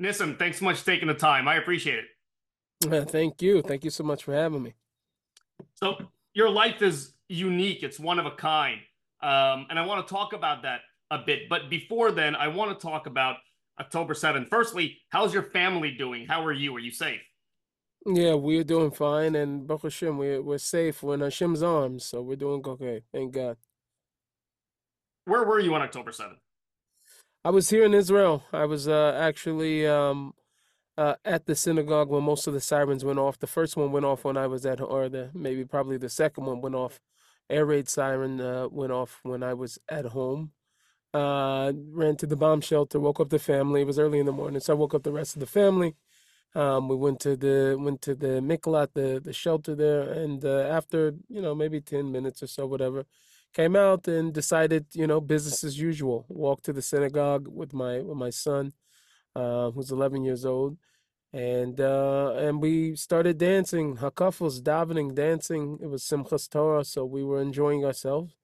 Nissim, thanks so much for taking the time. I appreciate it. Thank you. Thank you so much for having me. So, your life is unique, it's one of a kind. Um, and I want to talk about that a bit. But before then, I want to talk about October 7th. Firstly, how's your family doing? How are you? Are you safe? Yeah, we're doing fine, and Baruch Hashem, we're we're safe. We're in Hashem's arms, so we're doing okay. Thank God. Where were you on October 7th? I was here in Israel. I was uh, actually um, uh, at the synagogue when most of the sirens went off. The first one went off when I was at, or the maybe probably the second one went off. Air raid siren uh, went off when I was at home. Uh, ran to the bomb shelter, woke up the family. It was early in the morning, so I woke up the rest of the family. Um, we went to the went to the Miklat, the the shelter there, and uh, after you know maybe ten minutes or so, whatever, came out and decided you know business as usual. Walked to the synagogue with my with my son, uh, who's eleven years old, and uh, and we started dancing, hakafos, davening, dancing. It was Simchas Torah, so we were enjoying ourselves.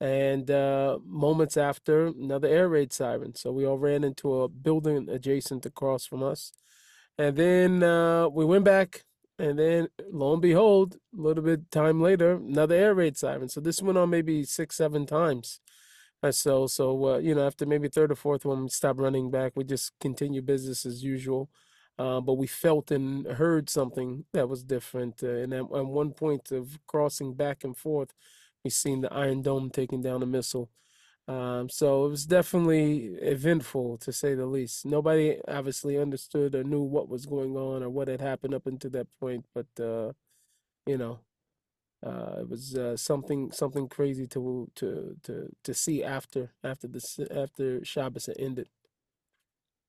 And uh, moments after, another air raid siren. So we all ran into a building adjacent across from us and then uh, we went back, and then lo and behold, a little bit time later, another air raid siren. So this went on maybe six, seven times. And so, so uh, you know, after maybe third or fourth one, we stopped running back. We just continue business as usual. Uh, but we felt and heard something that was different. Uh, and at, at one point of crossing back and forth, we seen the Iron Dome taking down a missile. Um, so it was definitely eventful to say the least. Nobody obviously understood or knew what was going on or what had happened up until that point, but uh, you know, uh, it was uh, something something crazy to to to to see after after this after Shabbos had ended.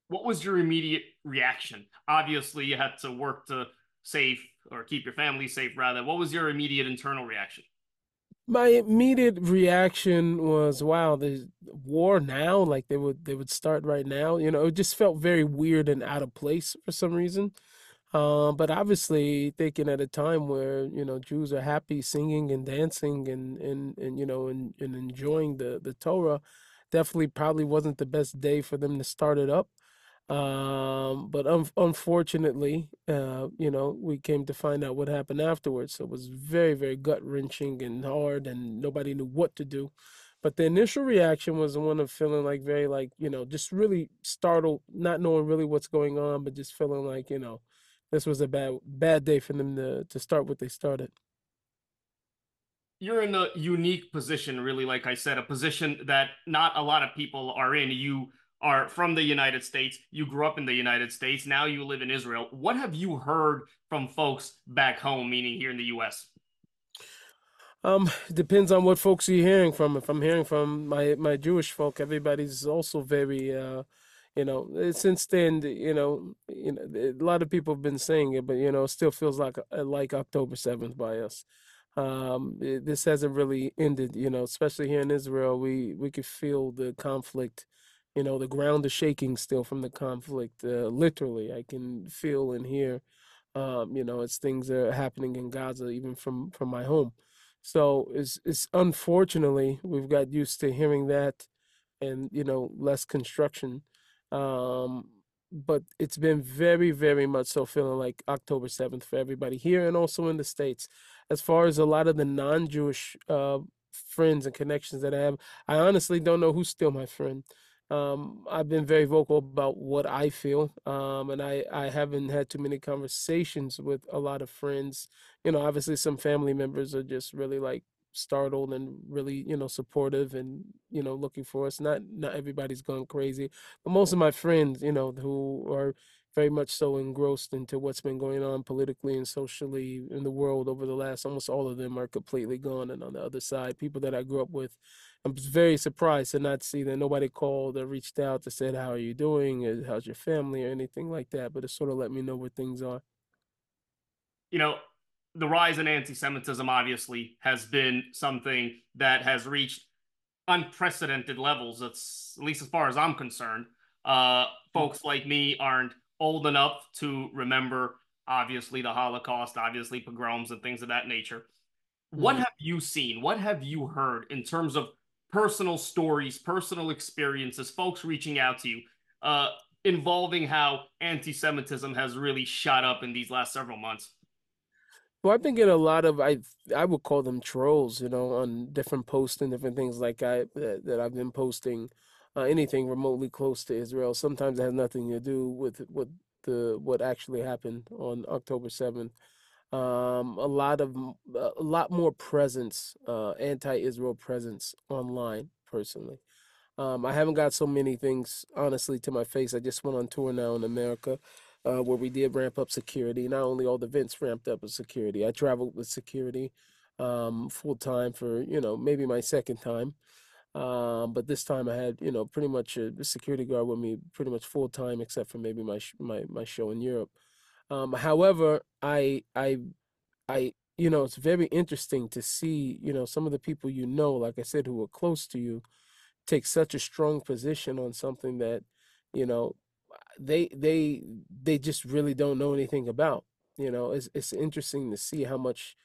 What was your immediate reaction? Obviously, you had to work to save or keep your family safe, rather. What was your immediate internal reaction? My immediate reaction was, "Wow, the war now! Like they would they would start right now." You know, it just felt very weird and out of place for some reason. Uh, but obviously, thinking at a time where you know Jews are happy singing and dancing and and and you know and, and enjoying the the Torah, definitely probably wasn't the best day for them to start it up. Um, but un unfortunately, uh, you know, we came to find out what happened afterwards. So it was very, very gut-wrenching and hard, and nobody knew what to do. But the initial reaction was one of feeling like very like, you know, just really startled, not knowing really what's going on, but just feeling like, you know, this was a bad bad day for them to to start what they started. You're in a unique position, really, like I said, a position that not a lot of people are in. You are from the United States. You grew up in the United States. Now you live in Israel. What have you heard from folks back home, meaning here in the US? Um, depends on what folks you're hearing from. If I'm hearing from my my Jewish folk, everybody's also very uh you know, since then, you know, you know, a lot of people have been saying it, but you know, it still feels like uh, like October 7th by us. Um, it, this hasn't really ended, you know, especially here in Israel, we we could feel the conflict you know, the ground is shaking still from the conflict. Uh, literally, I can feel and hear, um, you know, as things are happening in Gaza, even from from my home. So it's it's unfortunately we've got used to hearing that, and you know, less construction. Um, but it's been very, very much so feeling like October 7th for everybody here and also in the States. As far as a lot of the non-Jewish uh, friends and connections that I have, I honestly don't know who's still my friend. Um, I've been very vocal about what I feel, um, and I, I haven't had too many conversations with a lot of friends. You know, obviously some family members are just really like startled and really, you know, supportive and, you know, looking for us. Not not everybody's gone crazy, but most of my friends, you know, who are very much so engrossed into what's been going on politically and socially in the world over the last almost all of them are completely gone and on the other side people that i grew up with i'm very surprised to not see that nobody called or reached out to said how are you doing or how's your family or anything like that but it sort of let me know where things are you know the rise in anti-semitism obviously has been something that has reached unprecedented levels that's at least as far as i'm concerned uh, folks like me aren't old enough to remember, obviously, the Holocaust, obviously, pogroms and things of that nature. What mm-hmm. have you seen? What have you heard in terms of personal stories, personal experiences, folks reaching out to you? Uh, involving how anti-Semitism has really shot up in these last several months. Well, I've been getting a lot of I I would call them trolls, you know, on different posts and different things like I that, that I've been posting uh, anything remotely close to Israel. Sometimes it has nothing to do with with the what actually happened on October 7th. Um, a lot of a lot more presence, uh, anti-Israel presence online personally. Um, I haven't got so many things, honestly, to my face. I just went on tour now in America, uh, where we did ramp up security. Not only all the events ramped up with security, I traveled with security um, full time for, you know, maybe my second time. Um, but this time I had, you know, pretty much a, security guard with me pretty much full time, except for maybe my my my show in Europe. Um, however, I I I you know, it's very interesting to see, you know, some of the people you know, like I said, who are close to you take such a strong position on something that you know they they they just really don't know anything about you know? It's it's interesting to see how much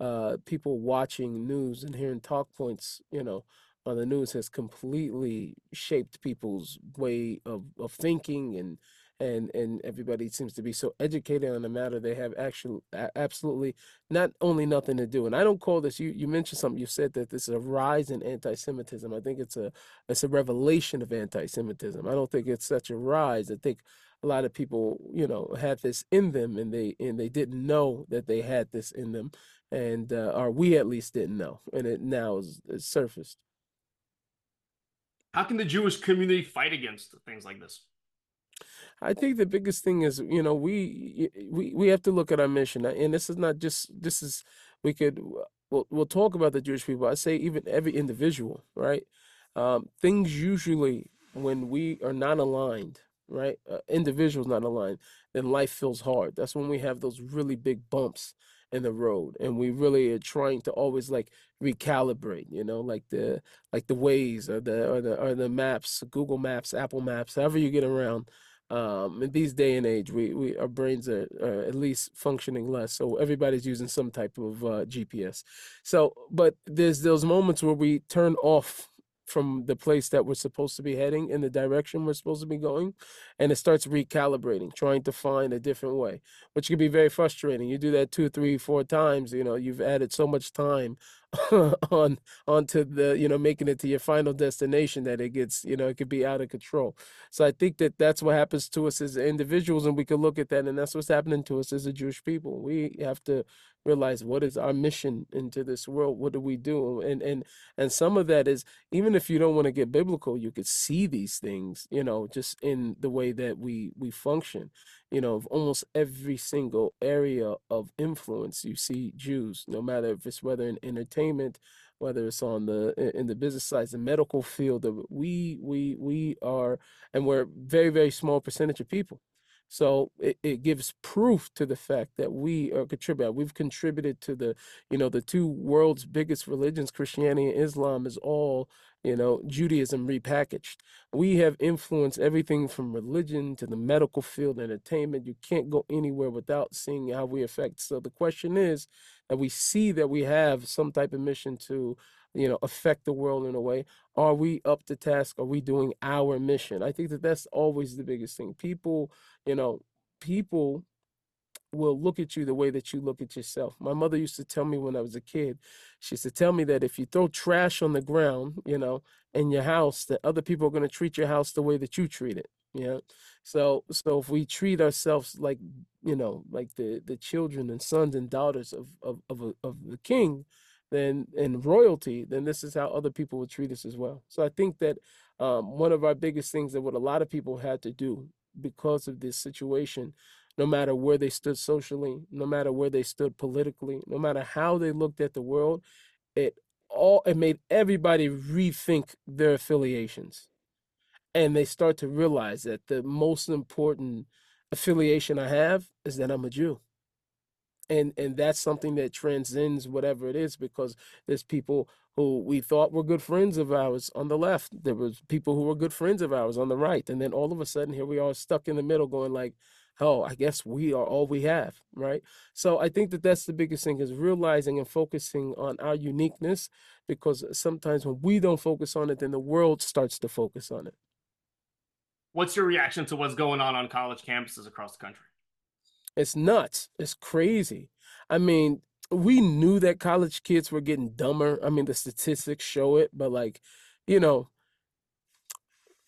uh people watching news and hearing talk points you know on the news has completely shaped people's way of of thinking and and and everybody seems to be so educated on the matter they have actually absolutely not only nothing to do and i don't call this you you mentioned something you said that this is a rise in anti-semitism i think it's a it's a revelation of anti-semitism i don't think it's such a rise i think a lot of people you know had this in them and they and they didn't know that they had this in them and uh, or we at least didn't know and it now is, is surfaced. How can the jewish community fight against things like this I think the biggest thing is, you know, we we we have to look at our mission, and this is not just this is we could we'll we'll talk about the Jewish people. I say even every individual, right? Um, things usually when we are not aligned, right? Uh, individuals not aligned, then life feels hard. That's when we have those really big bumps in the road, and we really are trying to always like recalibrate, you know, like the like the Waze or the or the or the maps, Google Maps, Apple Maps, however you get around um, in these day and age, we, we our brains are, are, at least functioning less, so everybody's using some type of uh, GPS. So, but there's those moments where we turn off from the place that we're supposed to be heading in the direction we're supposed to be going and it starts recalibrating trying to find a different way which can be very frustrating you do that two three four times you know you've added so much time on onto the you know making it to your final destination that it gets you know it could be out of control. So i think that that's what happens to us as individuals and we can look at that and that's what's happening to us as a jewish people. We have to realize what is our mission into this world? What do we do? And and and some of that is even if you don't want to get biblical you could see these things you know just in the way that we we function. You know of almost every single area of influence you see jews no matter if it's whether in entertainment whether it's on the in the business side the medical field we we we are and we're very very small percentage of people so it, it gives proof to the fact that we are contributing. We've contributed to the, you know, the two world's biggest religions, Christianity and Islam, is all, you know, Judaism repackaged. We have influenced everything from religion to the medical field, entertainment. You can't go anywhere without seeing how we affect. So the question is that we see that we have some type of mission to you know affect the world in a way are we up to task are we doing our mission i think that that's always the biggest thing people you know people will look at you the way that you look at yourself. My mother used to tell me when I was a kid, she used to tell me that if you throw trash on the ground, you know, in your house, that other people are going to treat your house the way that you treat it. Yeah. So so if we treat ourselves like, you know, like the the children and sons and daughters of of of, a, of the king, then and royalty, then this is how other people would treat us as well. So I think that um, one of our biggest things that what a lot of people had to do because of this situation, no matter where they stood socially, no matter where they stood politically, no matter how they looked at the world, it all it made everybody rethink their affiliations. And they start to realize that the most important affiliation I have is that I'm a Jew. And and that's something that transcends whatever it is because there's people who we thought were good friends of ours on the left. There was people who were good friends of ours on the right. And then all of a sudden here we are stuck in the middle going like oh i guess we are all we have right so i think that that's the biggest thing is realizing and focusing on our uniqueness because sometimes when we don't focus on it then the world starts to focus on it What's your reaction to what's going on on college campuses across the country? It's nuts. It's crazy. I mean, we knew that college kids were getting dumber. I mean, the statistics show it, but like, you know,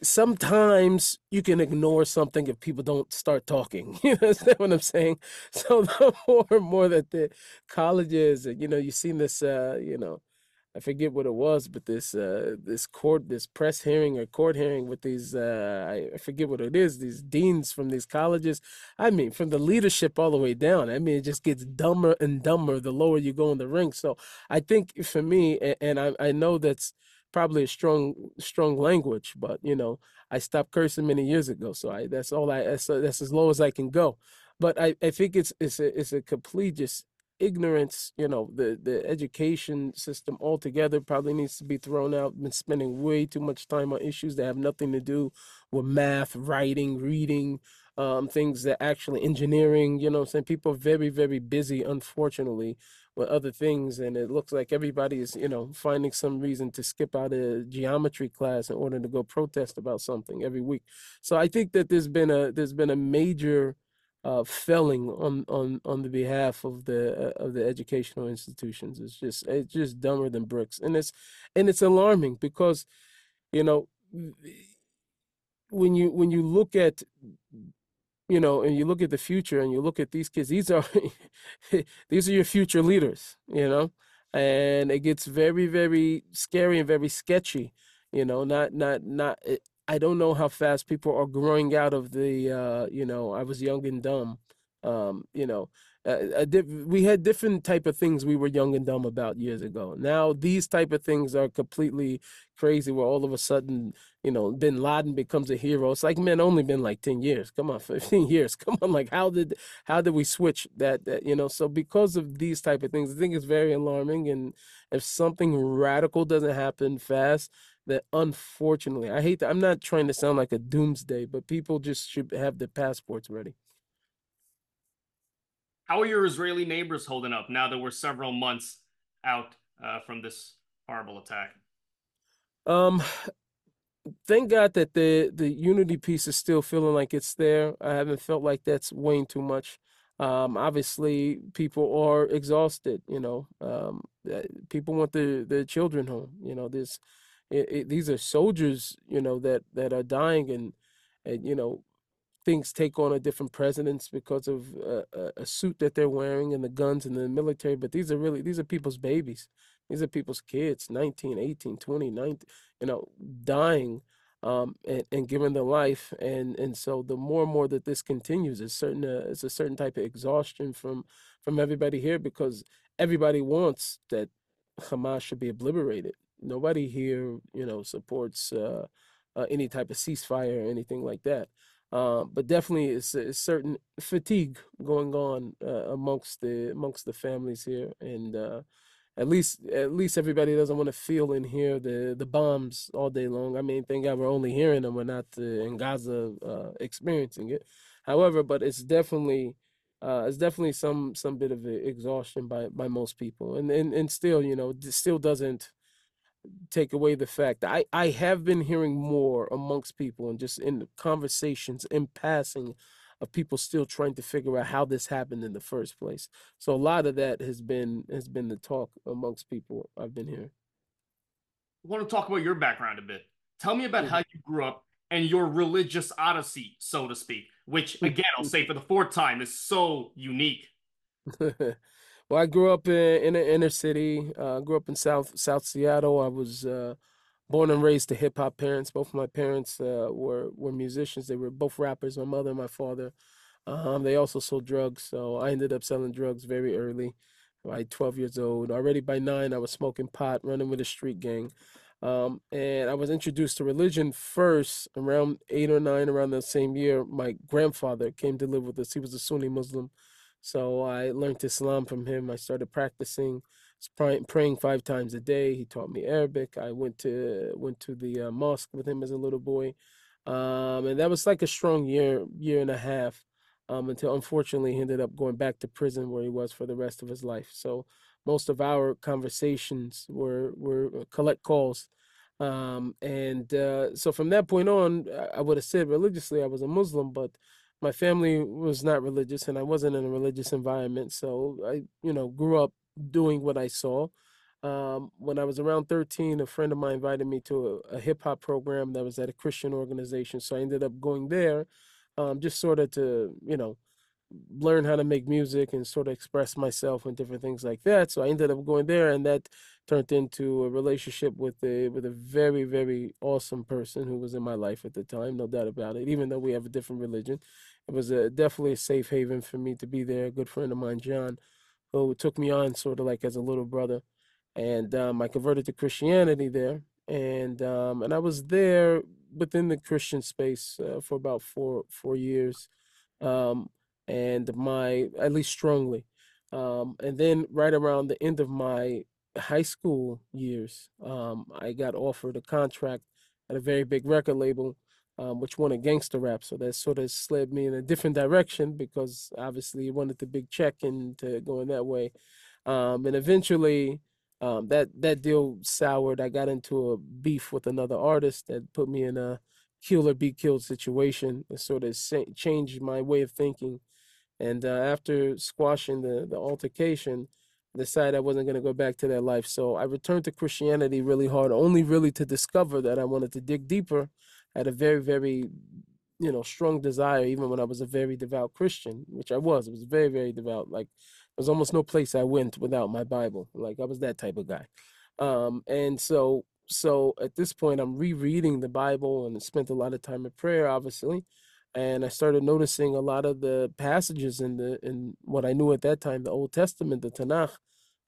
sometimes you can ignore something if people don't start talking. You understand what I'm saying? So the more and more that the colleges, you know, you've seen this, uh, you know, I forget what it was, but this uh, this court, this press hearing or court hearing with these, uh, I forget what it is, these deans from these colleges. I mean, from the leadership all the way down. I mean, it just gets dumber and dumber the lower you go in the ring. So I think for me, and I, I know that's probably a strong strong language, but you know, I stopped cursing many years ago, so I that's all I that's, that's as low as I can go. But I, I think it's it's a it's a complete just ignorance. You know, the the education system altogether probably needs to be thrown out. Been spending way too much time on issues that have nothing to do with math, writing, reading, um, things that actually engineering. You know, saying people are very very busy, unfortunately with other things and it looks like everybody is you know finding some reason to skip out of a geometry class in order to go protest about something every week so i think that there's been a there's been a major uh, felling on on on the behalf of the uh, of the educational institutions. It's just it's just dumber than bricks. And it's and it's alarming because you know when you when you look at you know, and you look at the future and you look at these kids, these are these are your future leaders, you know, and it gets very, very scary and very sketchy, you know, not not not it, I don't know how fast people are growing out of the uh, you know, I was young and dumb. Um, you know, uh, we had different type of things we were young and dumb about years ago. Now these type of things are completely crazy. Where all of a sudden, you know, Bin Laden becomes a hero. It's like man, only been like ten years. Come on, fifteen years. Come on, like how did how did we switch that? That you know, so because of these type of things, I think it's very alarming. And if something radical doesn't happen fast, that unfortunately, I hate that. I'm not trying to sound like a doomsday, but people just should have their passports ready. How are your Israeli neighbors holding up now that we're several months out uh, from this horrible attack? Um, thank God that the the unity piece is still feeling like it's there. I haven't felt like that's weighing too much. Um, obviously, people are exhausted. You know, um, people want their their children home. You know, this these are soldiers. You know that that are dying, and and you know things take on a different precedence because of a, suit that they're wearing and the guns in the military but these are really these are people's babies these are people's kids 19 18 20 19 you know dying um, and, and giving their life and and so the more and more that this continues it's certain uh, it's a certain type of exhaustion from from everybody here because everybody wants that Hamas should be obliterated nobody here you know supports uh, uh, any type of ceasefire or anything like that uh, but definitely, it's a certain fatigue going on uh, amongst the amongst the families here, and uh, at least at least everybody doesn't want to feel and hear the the bombs all day long. I mean, thank God we're only hearing them, we're not uh, in Gaza uh, experiencing it. However, but it's definitely uh, it's definitely some some bit of exhaustion by by most people, and and and still, you know, still doesn't take away the fact I, I have been hearing more amongst people and just in conversations in passing of people still trying to figure out how this happened in the first place. So a lot of that has been has been the talk amongst people I've been hearing. I want to talk about your background a bit. Tell me about how you grew up and your religious odyssey, so to speak, which again I'll say for the fourth time is so unique. Well, I grew up in, in the inner city. Uh, grew up in South South Seattle. I was uh, born and raised to hip hop parents. Both of my parents uh, were were musicians. They were both rappers. My mother and my father. Um, they also sold drugs, so I ended up selling drugs very early, by 12 years old. Already by nine, I was smoking pot, running with a street gang. Um, and I was introduced to religion first around eight or nine, around the same year. My grandfather came to live with us. He was a Sunni Muslim. So I learned Islam from him. I started practicing, praying five times a day. He taught me Arabic. I went to went to the uh, mosque with him as a little boy, um, and that was like a strong year year and a half. Um, until unfortunately he ended up going back to prison where he was for the rest of his life. So most of our conversations were were collect calls Um, and uh, so from that point on, I would have said religiously I was a Muslim, but my family was not religious, and I wasn't in a religious environment. So I, you know, grew up doing what I saw. Um, when I was around 13, a friend of mine invited me to a, a hip hop program that was at a Christian organization. So I ended up going there, um, just sort of to, you know, learn how to make music and sort of express myself and different things like that. So I ended up going there, and that turned into a relationship with a with a very very awesome person who was in my life at the time, no doubt about it. Even though we have a different religion, it was a, definitely a safe haven for me to be there. A good friend of mine, John, who took me on sort of like as a little brother, and um, I converted to Christianity there, and um, and I was there within the Christian space uh, for about four four years um, and my at least strongly. Um, and then right around the end of my high school years, um, I got offered a contract at a very big record label, um, which wanted gangster rap. So that sort of slid me in a different direction because obviously he wanted the big check and to going that way. Um, and eventually, um, that that deal soured. I got into a beef with another artist that put me in a kill or be killed situation. It sort of changed my way of thinking and uh, after squashing the, the altercation, decided I wasn't going to go back to that life. So I returned to Christianity really hard, only really to discover that I wanted to dig deeper. I had a very, very, you know, strong desire, even when I was a very devout Christian, which I was. I was very, very devout. Like, there's almost no place I went without my Bible. Like, I was that type of guy. Um, and so, so at this point, I'm rereading the Bible and spent a lot of time in prayer, obviously and I started noticing a lot of the passages in the in what I knew at that time, the Old Testament, the Tanakh,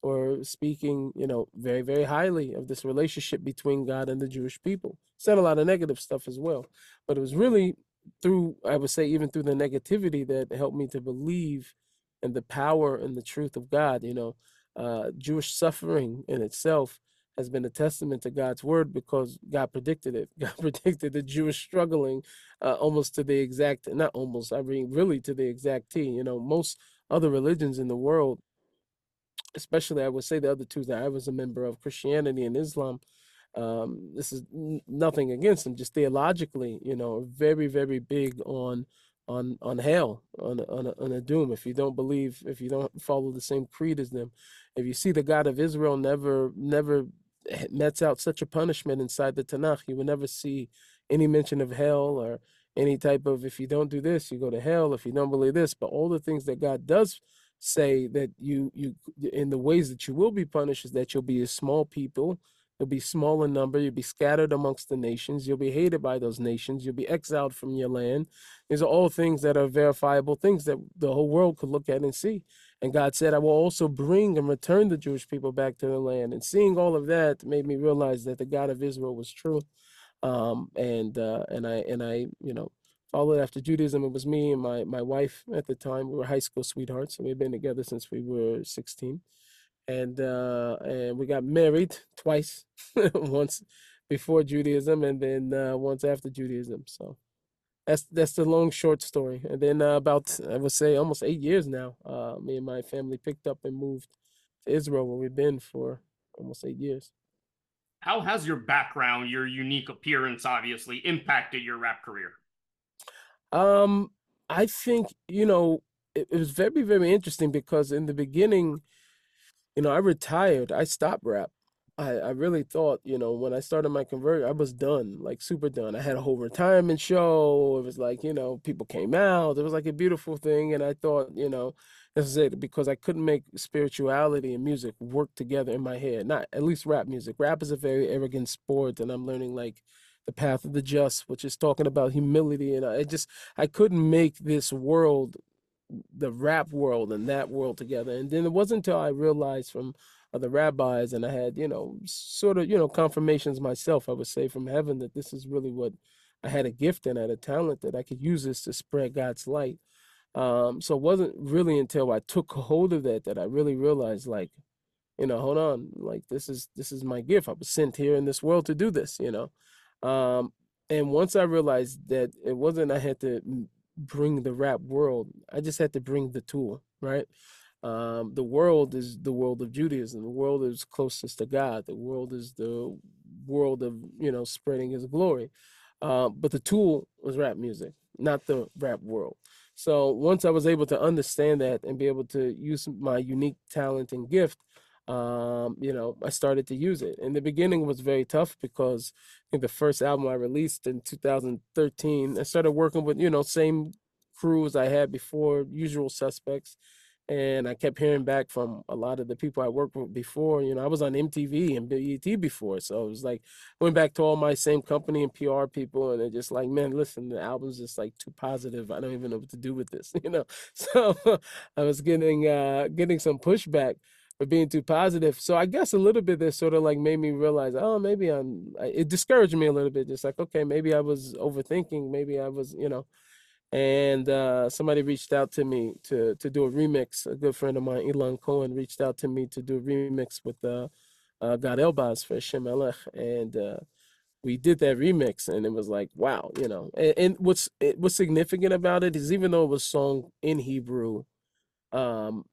were speaking, you know, very very highly of this relationship between God and the Jewish people. Said a lot of negative stuff as well, but it was really through I would say even through the negativity that helped me to believe in the power and the truth of God. You know, uh, Jewish suffering in itself has been a testament to God's word because God predicted it. God predicted the Jewish struggling uh, almost to the exact, not almost, I mean, really to the exact T. You know, most other religions in the world, especially I would say the other two that I was a member of, Christianity and Islam, um, this is nothing against them, just theologically, you know, very, very big on on on hell, on on a, on a doom. If you don't believe, if you don't follow the same creed as them, if you see the God of Israel never never mets out such a punishment inside the Tanakh. You will never see any mention of hell or any type of if you don't do this, you go to hell. If you don't believe this, but all the things that God does say that you you in the ways that you will be punished is that you'll be a small people. You'll be small in number. You'll be scattered amongst the nations. You'll be hated by those nations. You'll be exiled from your land. These are all things that are verifiable things that the whole world could look at and see. And God said, I will also bring and return the Jewish people back to the land. And seeing all of that made me realize that the God of Israel was true. Um, and uh, and I and I, you know, followed after Judaism. It was me and my my wife at the time. We were high school sweethearts, and we've been together since we were 16. And uh, and we got married twice, once before Judaism, and then uh, once after Judaism. So that's that's the long short story. And then uh, about I would say almost eight years now, uh, me and my family picked up and moved to Israel, where we've been for almost eight years. How has your background, your unique appearance, obviously impacted your rap career? Um, I think you know it, it was very very interesting because in the beginning, you know, I retired. I stopped rap I, I really thought, you know, when I started my convert, I was done, like super done. I had a whole retirement show. It was like, you know, people came out. It was like a beautiful thing. And I thought, you know, this is it because I couldn't make spirituality and music work together in my head. Not at least rap music. Rap is a very arrogant sport, and I'm learning like the path of the just, which is talking about humility. And I just I couldn't make this world, the rap world and that world together. And then it wasn't until I realized from of the rabbis, and I had, you know, sort of, you know, confirmations myself, I would say, from heaven that this is really what I had a gift and I had a talent that I could use this to spread God's light. Um, so it wasn't really until I took hold of that that I really realized, like, you know, hold on, like this is this is my gift. I was sent here in this world to do this, you know. Um, and once I realized that it wasn't I had to bring the rap world, I just had to bring the tool, right? Um, the world is the world of Judaism. The world is closest to God. The world is the world of you know spreading His glory. Uh, but the tool was rap music, not the rap world. So once I was able to understand that and be able to use my unique talent and gift, um, you know, I started to use it. In the beginning, was very tough because I think the first album I released in 2013, I started working with, you know, same crews I had before, usual suspects and I kept hearing back from a lot of the people I worked with before. You know, I was on MTV and BET before, so it was like went back to all my same company and PR people, and they're just like, "Man, listen, the album's just like too positive. I don't even know what to do with this." You know, so I was getting uh getting some pushback for being too positive. So I guess a little bit that sort of like made me realize, oh, maybe I'm. It discouraged me a little bit, just like, okay, maybe I was overthinking. Maybe I was, you know and uh, somebody reached out to me to to do a remix. A good friend of mine, Elon Cohen, reached out to me to do a remix with uh, uh, Gad Elbaz for Shem and uh, we did that remix, and it was like, wow, you know. And, and what's what's significant about it is even though it was sung in Hebrew, um,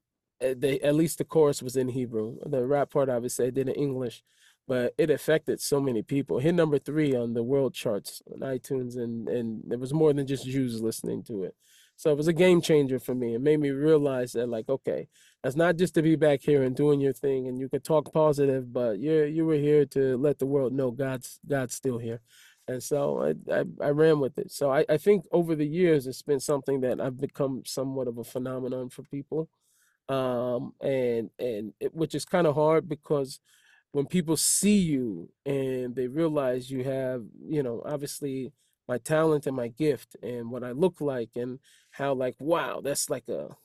Eh, they at least the chorus was in Hebrew. The rap part, obviously, I did in English but it affected so many people. Hit number three on the world charts on iTunes, and and there was more than just Jews listening to it. So it was a game changer for me. It made me realize that, like, okay, that's not just to be back here and doing your thing, and you can talk positive, but you you were here to let the world know God's God's still here. And so I, I, I ran with it. So I, I think over the years it's been something that I've become somewhat of a phenomenon for people, um, and and it, which is kind of hard because when people see you and they realize you have, you know, obviously my talent and my gift and what I look like and how like wow, that's like a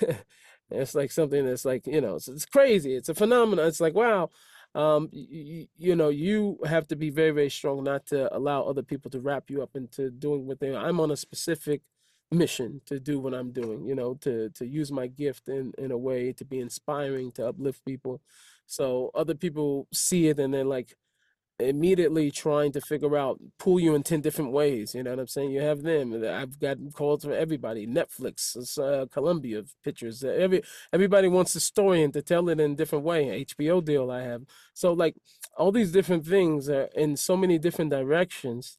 it's like something that's like, you know, it's, it's crazy. It's a phenomenon. It's like wow, um, you, you know, you have to be very, very strong not to allow other people to wrap you up into doing what they. I'm on a specific mission to do what I'm doing. You know, to to use my gift in in a way to be inspiring, to uplift people. So other people see it and they're like immediately trying to figure out pull you in 10 different ways you know what i'm saying you have them i've gotten calls from everybody netflix uh, columbia pictures every everybody wants a story and to tell it in a different way hbo deal i have so like all these different things are in so many different directions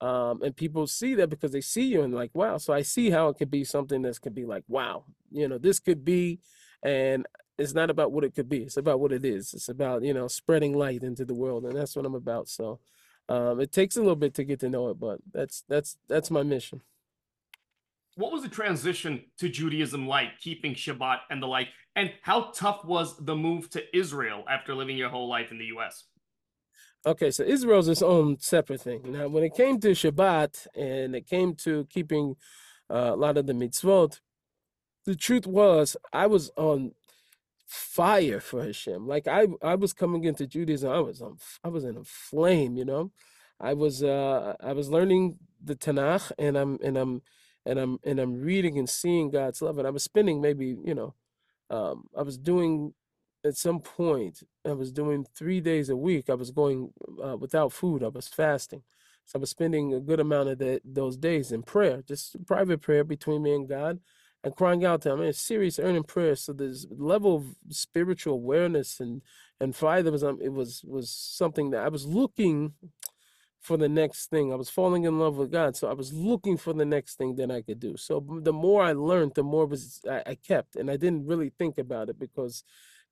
um, and people see that because they see you and like wow so i see how it could be something that could be like wow you know this could be and it's not about what it could be. It's about what it is. It's about, you know, spreading light into the world. And that's what I'm about. So um, it takes a little bit to get to know it, but that's that's that's my mission. What was the transition to Judaism like, keeping Shabbat and the like? And how tough was the move to Israel after living your whole life in the US? Okay, so Israel's its own separate thing. Now, when it came to Shabbat and it came to keeping uh, a lot of the mitzvot, the truth was I was on fire for Hashem. Like I, I was coming into Judaism, I was on, I was in a flame, you know. I was, uh, I was learning the Tanakh, and I'm, and I'm, and I'm, and I'm reading and seeing God's love, and I was spending maybe, you know, um, I was doing at some point, I was doing three days a week. I was going uh, without food. I was fasting. So I was spending a good amount of those days in prayer, just private prayer between me and God and crying out to him. I mean, serious earning prayer. So this level of spiritual awareness and and fire was um, it was was something that I was looking for the next thing. I was falling in love with God, so I was looking for the next thing that I could do. So the more I learned, the more was I, I kept, and I didn't really think about it because,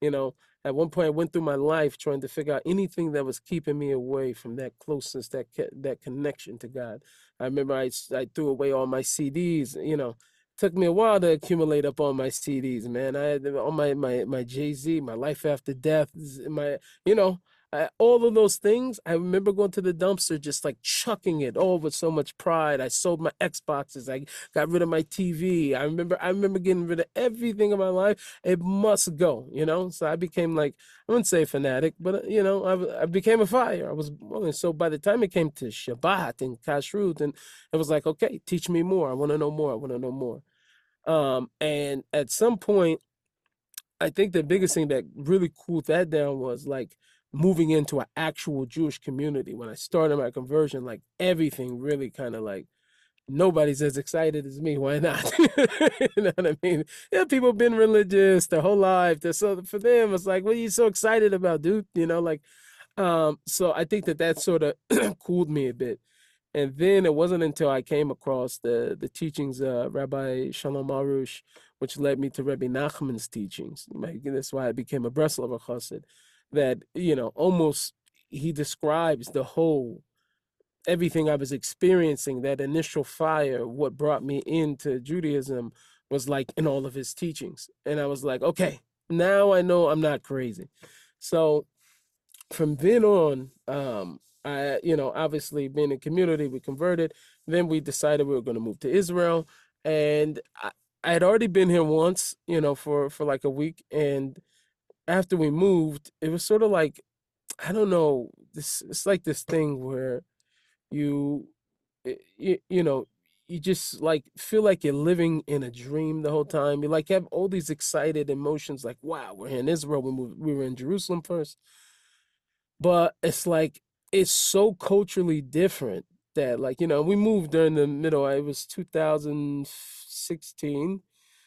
you know, at one point I went through my life trying to figure out anything that was keeping me away from that closeness, that that connection to God. I remember I I threw away all my CDs, you know took me a while to accumulate up all my CDs, man. I had all my my my Jay Z, my Life After Death, my you know, I, all of those things. I remember going to the dumpster, just like chucking it all with so much pride. I sold my Xboxes. I got rid of my TV. I remember I remember getting rid of everything in my life. It must go, you know. So I became like I wouldn't say fanatic, but you know, I, I became a fire. I was so by the time it came to Shabbat and Kashrut, and it was like, okay, teach me more. I want to know more. I want to know more. Um, and at some point, I think the biggest thing that really cooled that down was like moving into an actual Jewish community. When I started my conversion, like everything really kind of like nobody's as excited as me. Why not? you know what I mean? Yeah, people have been religious their whole life. They're so for them, it's like, what are you so excited about, dude? You know, like Um, so I think that that sort of cooled me a bit. And then it wasn't until I came across the the teachings of Rabbi Shalom Arush, which led me to Rabbi Nachman's teachings. That's why I became a Breslover Chassid. That you know, almost he describes the whole everything I was experiencing. That initial fire, what brought me into Judaism, was like in all of his teachings. And I was like, okay, now I know I'm not crazy. So from then on, um, I, you know, obviously being in community, we converted. Then we decided we were going to move to Israel, and I, I had already been here once, you know, for for like a week. And after we moved, it was sort of like, I don't know, this it's like this thing where you, eh, you, you know, you just like feel like you're living in a dream the whole time. You like have all these excited emotions, like, wow, we're in Israel. We moved, we were in Jerusalem first but it's like it's so culturally different that like you know we moved during the middle it was 2016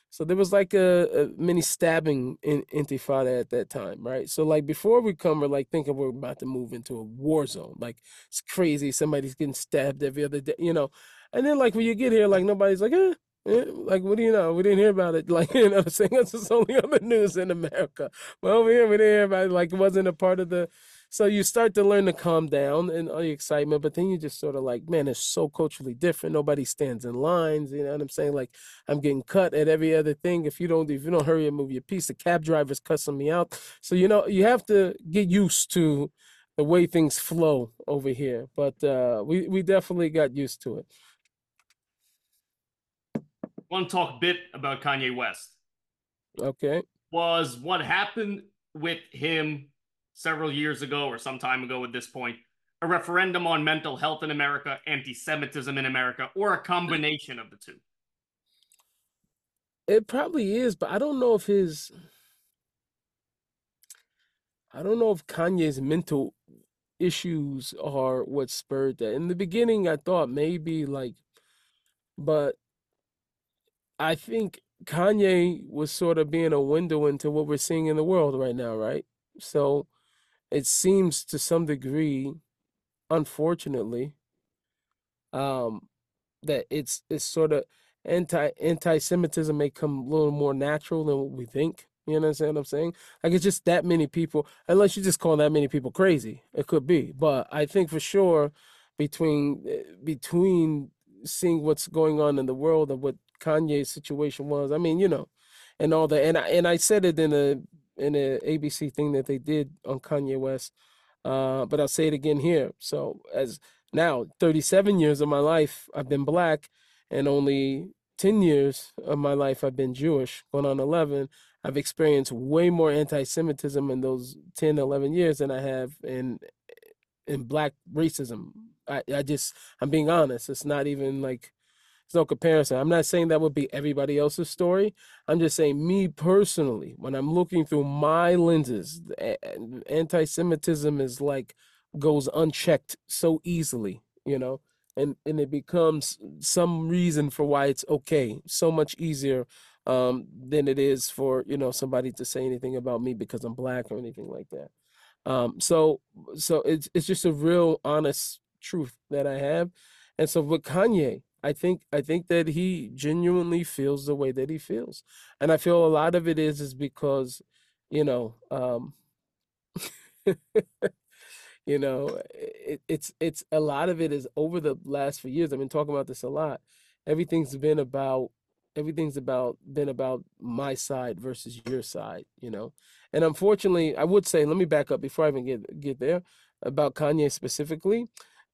so there was like a, a mini stabbing in intifada at that time right? So like before we come we're like thinking we're about to move into a war zone like it's crazy somebody's getting stabbed every other day you know? And then like when you get here like nobody's like eh, eh, like what do you know? We didn't hear about it like you know saying it's just only on the news in america. But over here we didn't hear about it like it wasn't a part of the so you start to learn to calm down and all the excitement, but then you just sort of like, man, it's so culturally different. Nobody stands in lines. You know what I'm saying? Like I'm getting cut at every other thing. If you don't, if you don't hurry and move your piece, the cab driver's cussing me out. So you know, you have to get used to the way things flow over here. But uh, we we definitely got used to it. Want to talk a bit about Kanye West? Okay. Was what happened with him several years ago or some time ago at this point a referendum on mental health in America, anti Semitism in America, or a combination of the two? It probably is, but I don't know if his. I don't know if Kanye's mental issues are what spurred that. In the beginning, I thought maybe like, but I think Kanye was sort of being a window into what we're seeing in the world right now, right? So it seems to some degree, unfortunately, um, that it's it's sort of anti anti-Semitism may come a little more natural than what we think. You understand what I'm saying? Like it's just that many people, unless you just call that many people crazy, it could be. But I think for sure, between eh, between seeing what's going on in the world and what Kanye's situation was, I mean, you know, and all that, and I and I said it in a in a ABC thing that they did on Kanye West. Uh, but I'll say it again here. So as now 37 years of my life I've been black, and only 10 years of my life I've been Jewish, going on 11. I've experienced way more anti-Semitism in those 10, 11 years than I have in in black racism. I, I just I'm being honest. It's not even like there's no comparison. I'm not saying that would be everybody else's story. I'm just saying, me personally, when I'm looking through my lenses, anti Semitism is like goes unchecked so easily, you know, and, and it becomes some reason for why it's okay, so much easier um, than it is for, you know, somebody to say anything about me because I'm black or anything like that. Um, so, so it's, it's just a real honest truth that I have. And so with Kanye, I think I think that he genuinely feels the way that he feels, and I feel a lot of it is is because, you know, um, you know, it, it's it's a lot of it is over the last few years. I've been talking about this a lot. Everything's been about everything's about been about my side versus your side, you know. And unfortunately, I would say, let me back up before I even get get there about Kanye specifically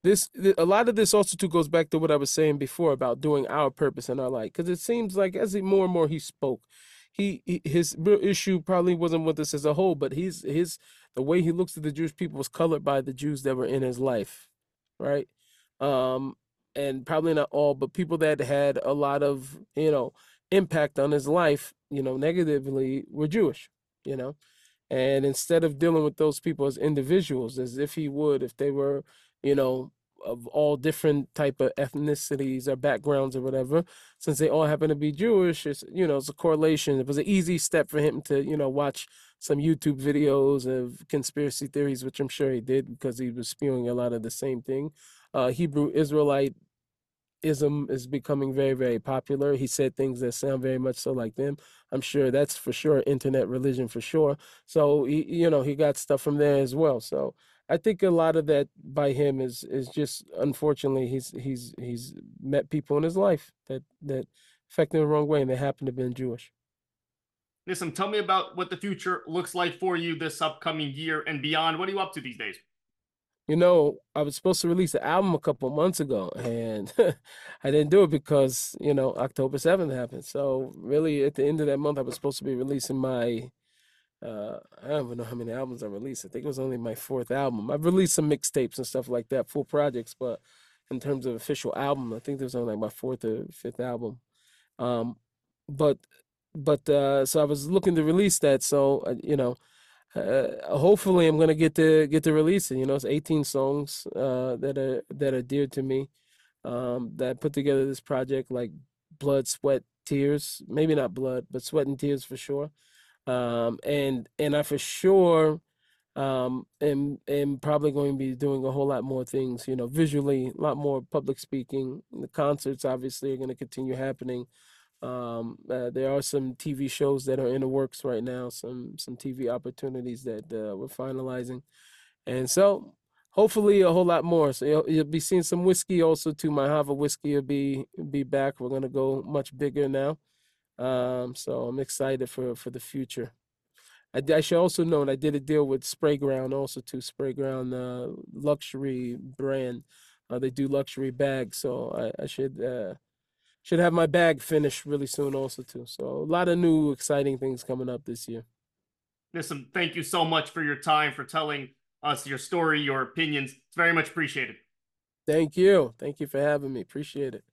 this a lot of this also too goes back to what I was saying before about doing our purpose in our life because it seems like as he more and more he spoke he, he, his real issue probably wasn't with us as a whole but he's his the way he looks at the Jewish people was colored by the Jews that were in his life right? Um and probably not all but people that had a lot of you know impact on his life you know negatively were Jewish you know? And instead of dealing with those people as individuals as if he would if they were you know, of all different type of ethnicities or backgrounds or whatever. Since they all happen to be Jewish, it's you know it's a correlation. It was an easy step for him to you know watch some YouTube videos of conspiracy theories, which I'm sure he did because he was spewing a lot of the same thing. Uh, Hebrew Israelite ism is becoming very, very popular. He said things that sound very much so like them. I'm sure that's for sure internet religion for sure. So he, you know, he got stuff from there as well. So I think a lot of that by him is is just unfortunately he's he's he's met people in his life that that affect him the wrong way and they happen to have been Jewish. Listen, tell me about what the future looks like for you this upcoming year and beyond. What are you up to these days? You know, I was supposed to release an album a couple of months ago, and I didn't do it because, you know, October 7th happened. So really, at the end of that month, I was supposed to be releasing my, uh, I don't even know how many albums I released. I think it was only my fourth album. I've released some mixtapes and stuff like that, full projects, but in terms of official album, I think there was only like my fourth or fifth album. Um, but, but, uh, so I was looking to release that. So, uh, you know, uh, hopefully I'm gonna get to get to release it. You know, it's 18 songs uh, that are that are dear to me. Um, that put together this project like blood, sweat, tears. Maybe not blood, but sweat and tears for sure. Um, and and I for sure um, am am probably going to be doing a whole lot more things. You know, visually, a lot more public speaking. The concerts obviously are going to continue happening. Um, uh, there are some TV shows that are in the works right now, some some TV opportunities that uh, we're finalizing, and so hopefully a whole lot more. So you'll, you'll be seeing some whiskey also too. My Hava whiskey will be be back. We're gonna go much bigger now, um, so I'm excited for for the future. I, I should also note I did a deal with Sprayground also too. Sprayground uh, luxury brand. Uh, they do luxury bags, so I, I should. Uh, should have my bag finished really soon also too. So a lot of new exciting things coming up this year. Listen, thank you so much for your time, for telling us your story, your opinions. It's very much appreciated. Thank you. Thank you for having me. Appreciate it.